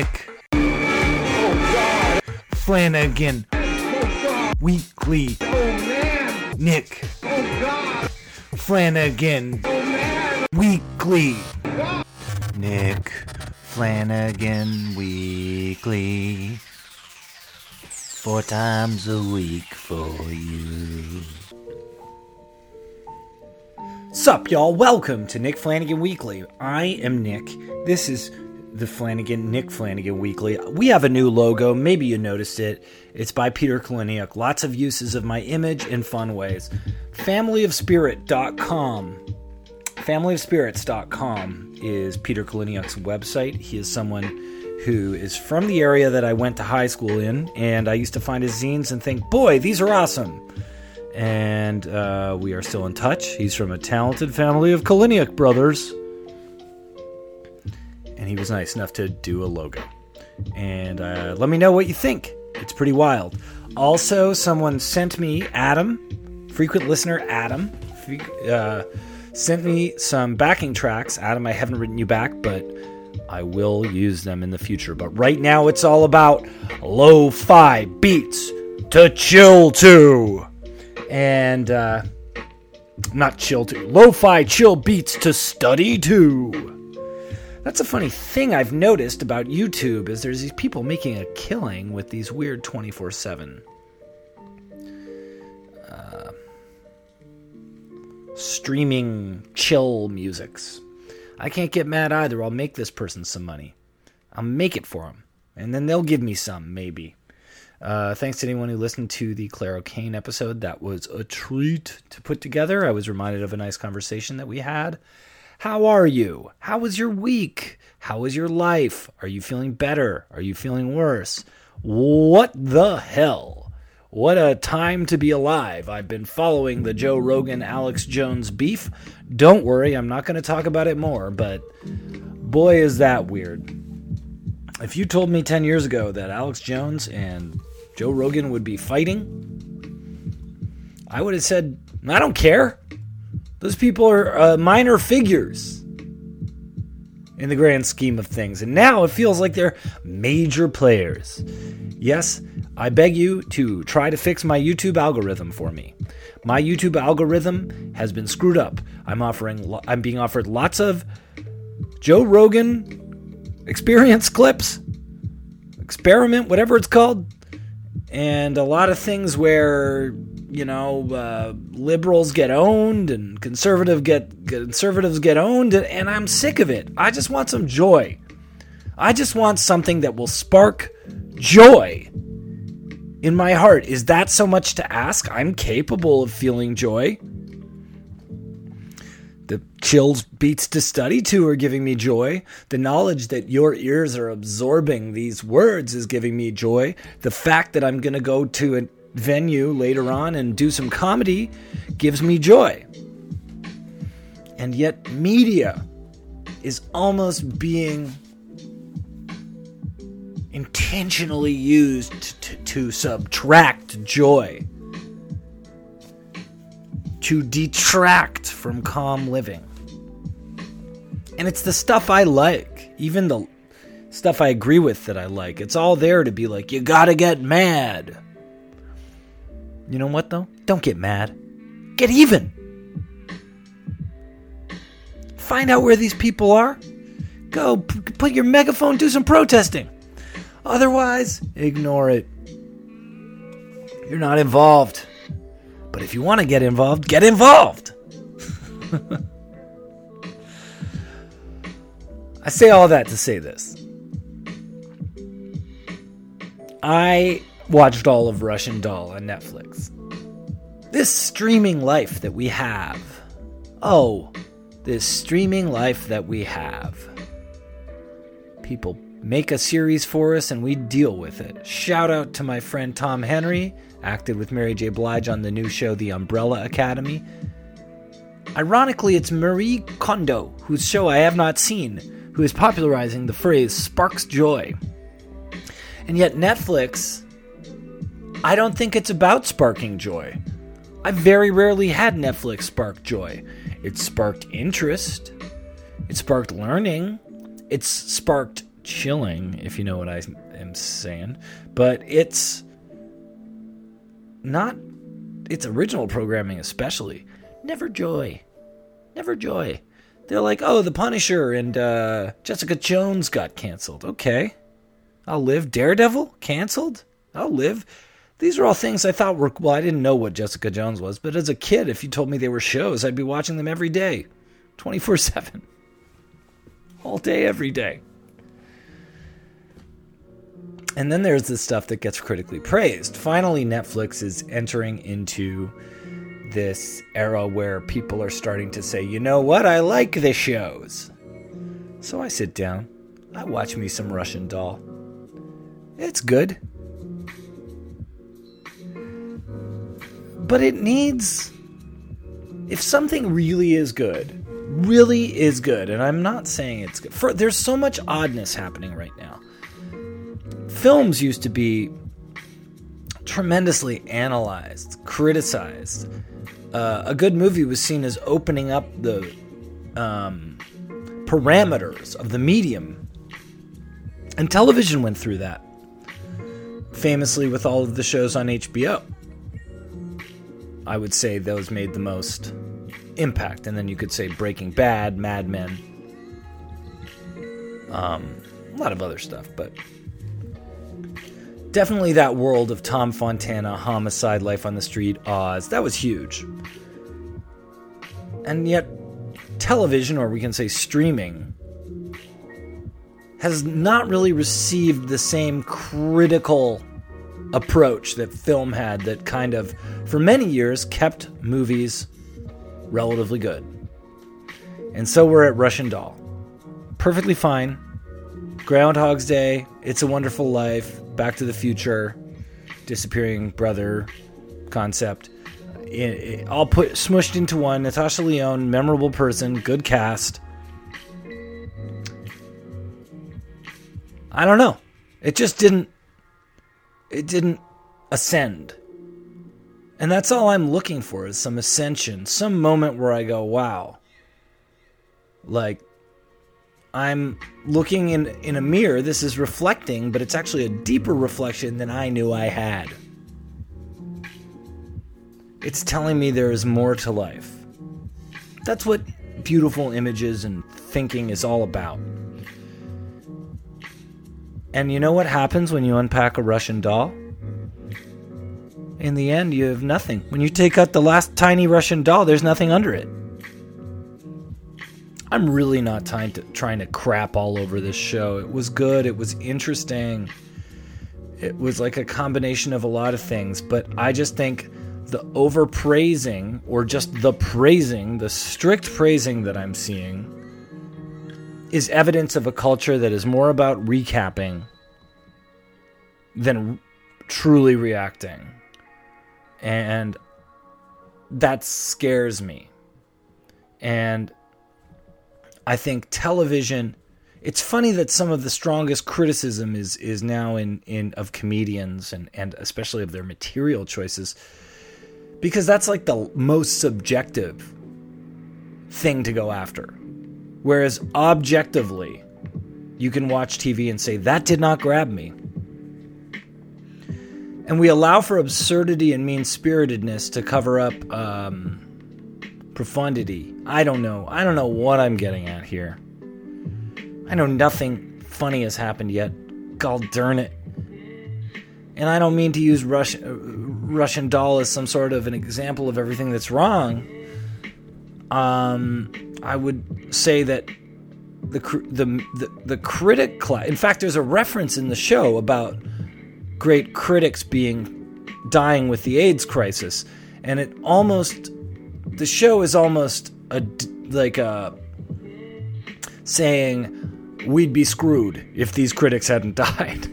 Nick Flanagan Weekly Nick Flanagan Weekly Nick Flanagan Weekly Four times a week for you. Sup, y'all? Welcome to Nick Flanagan Weekly. I am Nick. This is the Flanagan Nick Flanagan Weekly. We have a new logo. Maybe you noticed it. It's by Peter Kaliniuk. Lots of uses of my image in fun ways. FamilyofSpirit.com. FamilyofSpirits.com is Peter Kaliniuk's website. He is someone who is from the area that I went to high school in, and I used to find his zines and think, boy, these are awesome. And uh, we are still in touch. He's from a talented family of Kaliniuk brothers. He was nice enough to do a logo. And uh, let me know what you think. It's pretty wild. Also, someone sent me, Adam, frequent listener Adam, uh, sent me some backing tracks. Adam, I haven't written you back, but I will use them in the future. But right now, it's all about lo fi beats to chill to. And, uh, not chill to, lo fi chill beats to study to. That's a funny thing I've noticed about YouTube is there's these people making a killing with these weird 24/7 uh, streaming chill musics. I can't get mad either. I'll make this person some money. I'll make it for them. And then they'll give me some, maybe. Uh, thanks to anyone who listened to the Claire Kane episode. That was a treat to put together. I was reminded of a nice conversation that we had. How are you? How was your week? How was your life? Are you feeling better? Are you feeling worse? What the hell? What a time to be alive. I've been following the Joe Rogan Alex Jones beef. Don't worry, I'm not going to talk about it more, but boy, is that weird. If you told me 10 years ago that Alex Jones and Joe Rogan would be fighting, I would have said, I don't care. Those people are uh, minor figures in the grand scheme of things. And now it feels like they're major players. Yes, I beg you to try to fix my YouTube algorithm for me. My YouTube algorithm has been screwed up. I'm offering I'm being offered lots of Joe Rogan experience clips, experiment, whatever it's called, and a lot of things where you know uh, liberals get owned and conservative get conservatives get owned, and I'm sick of it. I just want some joy. I just want something that will spark joy in my heart. Is that so much to ask? I'm capable of feeling joy. The chills beats to study to are giving me joy. The knowledge that your ears are absorbing these words is giving me joy. The fact that I'm going to go to a venue later on and do some comedy gives me joy. And yet, media is almost being intentionally used to, to subtract joy, to detract from calm living. And it's the stuff I like, even the stuff I agree with that I like. It's all there to be like, you gotta get mad. You know what, though? Don't get mad. Get even. Find out where these people are. Go p- put your megaphone, do some protesting. Otherwise, ignore it. You're not involved. But if you want to get involved, get involved. I say all that to say this. I watched all of Russian Doll on Netflix. This streaming life that we have. Oh, this streaming life that we have. People make a series for us and we deal with it. Shout out to my friend Tom Henry, acted with Mary J. Blige on the new show The Umbrella Academy. Ironically, it's Marie Kondo, whose show I have not seen, who is popularizing the phrase sparks joy. And yet, Netflix, I don't think it's about sparking joy. I very rarely had Netflix spark joy. It sparked interest, it sparked learning, it's sparked chilling, if you know what I am saying. But it's not its original programming, especially. Never joy. Never joy. They're like, oh, The Punisher and uh, Jessica Jones got canceled. Okay. I'll live. Daredevil? Canceled? I'll live. These are all things I thought were, well, I didn't know what Jessica Jones was, but as a kid, if you told me they were shows, I'd be watching them every day, 24 7. All day, every day. And then there's the stuff that gets critically praised. Finally, Netflix is entering into this era where people are starting to say, you know what, I like the shows. So I sit down, I watch me some Russian Doll. It's good. But it needs. If something really is good, really is good, and I'm not saying it's good, for, there's so much oddness happening right now. Films used to be tremendously analyzed, criticized. Uh, a good movie was seen as opening up the um, parameters of the medium. And television went through that, famously with all of the shows on HBO. I would say those made the most impact. And then you could say Breaking Bad, Mad Men, um, a lot of other stuff, but definitely that world of Tom Fontana, Homicide, Life on the Street, Oz, that was huge. And yet, television, or we can say streaming, has not really received the same critical approach that film had that kind of, for many years, kept movies relatively good. And so we're at Russian Doll. Perfectly fine. Groundhog's Day, It's a Wonderful Life, Back to the Future, Disappearing Brother concept. It, it, all put smushed into one. Natasha Lyonne, memorable person, good cast. I don't know. It just didn't. It didn't ascend. And that's all I'm looking for is some ascension, some moment where I go, wow. Like, I'm looking in, in a mirror. This is reflecting, but it's actually a deeper reflection than I knew I had. It's telling me there is more to life. That's what beautiful images and thinking is all about. And you know what happens when you unpack a Russian doll? In the end, you have nothing. When you take out the last tiny Russian doll, there's nothing under it. I'm really not trying to trying to crap all over this show. It was good. It was interesting. It was like a combination of a lot of things, but I just think the overpraising or just the praising, the strict praising that I'm seeing is evidence of a culture that is more about recapping than truly reacting. And that scares me. And I think television it's funny that some of the strongest criticism is is now in in of comedians and and especially of their material choices because that's like the most subjective thing to go after whereas objectively you can watch TV and say that did not grab me and we allow for absurdity and mean-spiritedness to cover up um, profundity. I don't know. I don't know what I'm getting at here. I know nothing funny has happened yet. God darn it. And I don't mean to use Russian, uh, Russian doll as some sort of an example of everything that's wrong. Um, I would say that the the the, the critic class. In fact, there's a reference in the show about great critics being dying with the AIDS crisis, and it almost the show is almost a like a saying we'd be screwed if these critics hadn't died.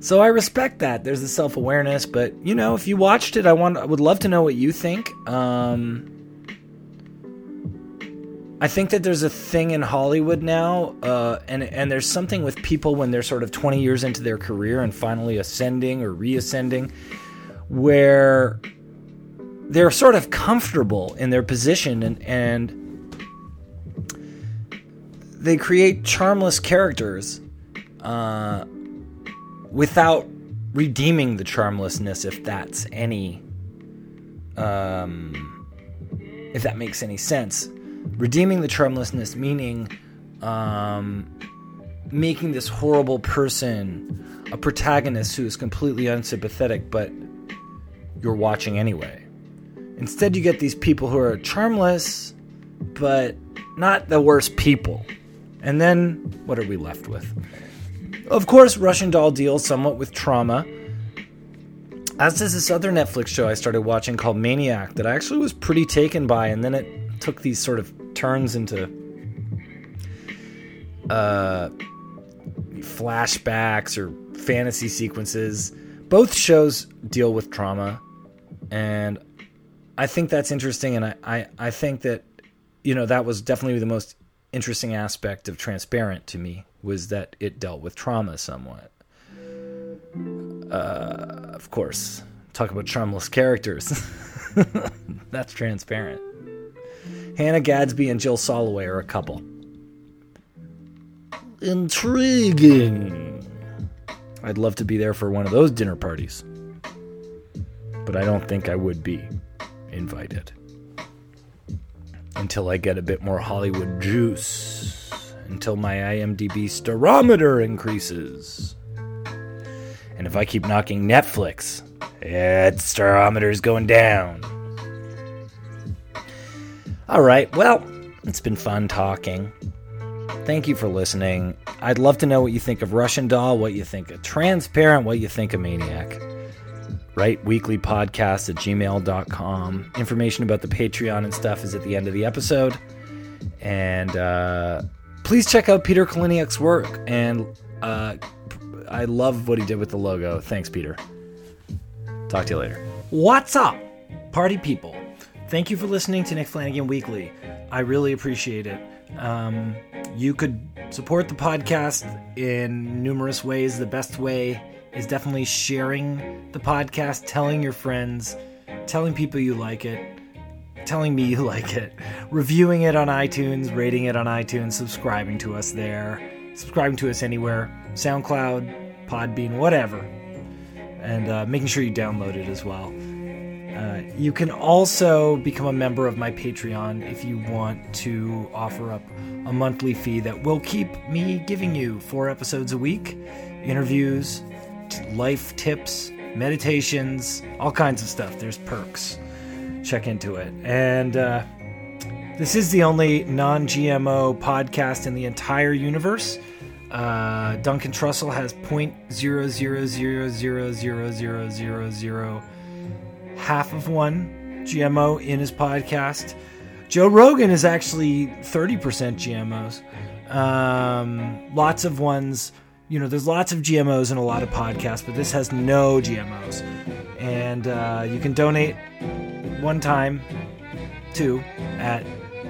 so I respect that. There's the self awareness, but you know, if you watched it, I want I would love to know what you think. Um, I think that there's a thing in Hollywood now, uh, and and there's something with people when they're sort of 20 years into their career and finally ascending or reascending, where they're sort of comfortable in their position and and they create charmless characters uh, without redeeming the charmlessness, if that's any, um, if that makes any sense. Redeeming the charmlessness meaning um, making this horrible person a protagonist who is completely unsympathetic, but you're watching anyway. Instead, you get these people who are charmless, but not the worst people. And then, what are we left with? Of course, Russian Doll deals somewhat with trauma. As does this other Netflix show I started watching called Maniac that I actually was pretty taken by, and then it took these sort of turns into uh, flashbacks or fantasy sequences. Both shows deal with trauma, and I think that's interesting. And I, I, I think that you know that was definitely the most interesting aspect of Transparent to me was that it dealt with trauma somewhat. Uh, of course, talk about charmless characters. that's Transparent. Hannah Gadsby and Jill Soloway are a couple. Intriguing. I'd love to be there for one of those dinner parties. But I don't think I would be invited. Until I get a bit more Hollywood juice. Until my IMDb starometer increases. And if I keep knocking Netflix, its starometer's going down. All right, well, it's been fun talking. Thank you for listening. I'd love to know what you think of Russian Doll, what you think of Transparent, what you think of Maniac. Right? Weekly podcast at gmail.com. Information about the Patreon and stuff is at the end of the episode. And uh, please check out Peter Kaliniuk's work. And uh, I love what he did with the logo. Thanks, Peter. Talk to you later. What's up, party people? Thank you for listening to Nick Flanagan Weekly. I really appreciate it. Um, you could support the podcast in numerous ways. The best way is definitely sharing the podcast, telling your friends, telling people you like it, telling me you like it, reviewing it on iTunes, rating it on iTunes, subscribing to us there, subscribing to us anywhere, SoundCloud, Podbean, whatever, and uh, making sure you download it as well. Uh, you can also become a member of my Patreon if you want to offer up a monthly fee that will keep me giving you four episodes a week, interviews, life tips, meditations, all kinds of stuff. There's perks. Check into it. And uh, this is the only non GMO podcast in the entire universe. Uh, Duncan Trussell has 0.000000000 half of one GMO in his podcast. Joe Rogan is actually 30% GMOs. Um, lots of ones, you know, there's lots of GMOs in a lot of podcasts, but this has no GMOs. And uh, you can donate one time too at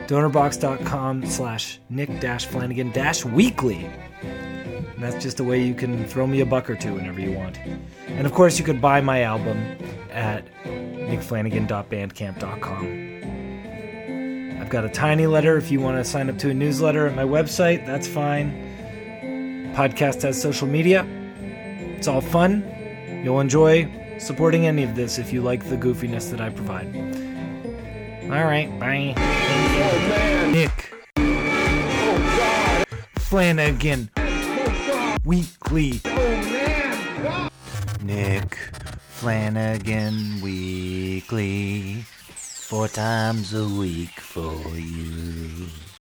donorbox.com slash nick dash flanagan dash weekly. And that's just a way you can throw me a buck or two whenever you want. And of course, you could buy my album at nickflanagan.bandcamp.com. I've got a tiny letter if you want to sign up to a newsletter at my website, that's fine. Podcast has social media. It's all fun. You'll enjoy supporting any of this if you like the goofiness that I provide. All right, bye. Oh, Nick Flanagan Weekly. oh man Nick Flanagan Weekly. Four times a week for you.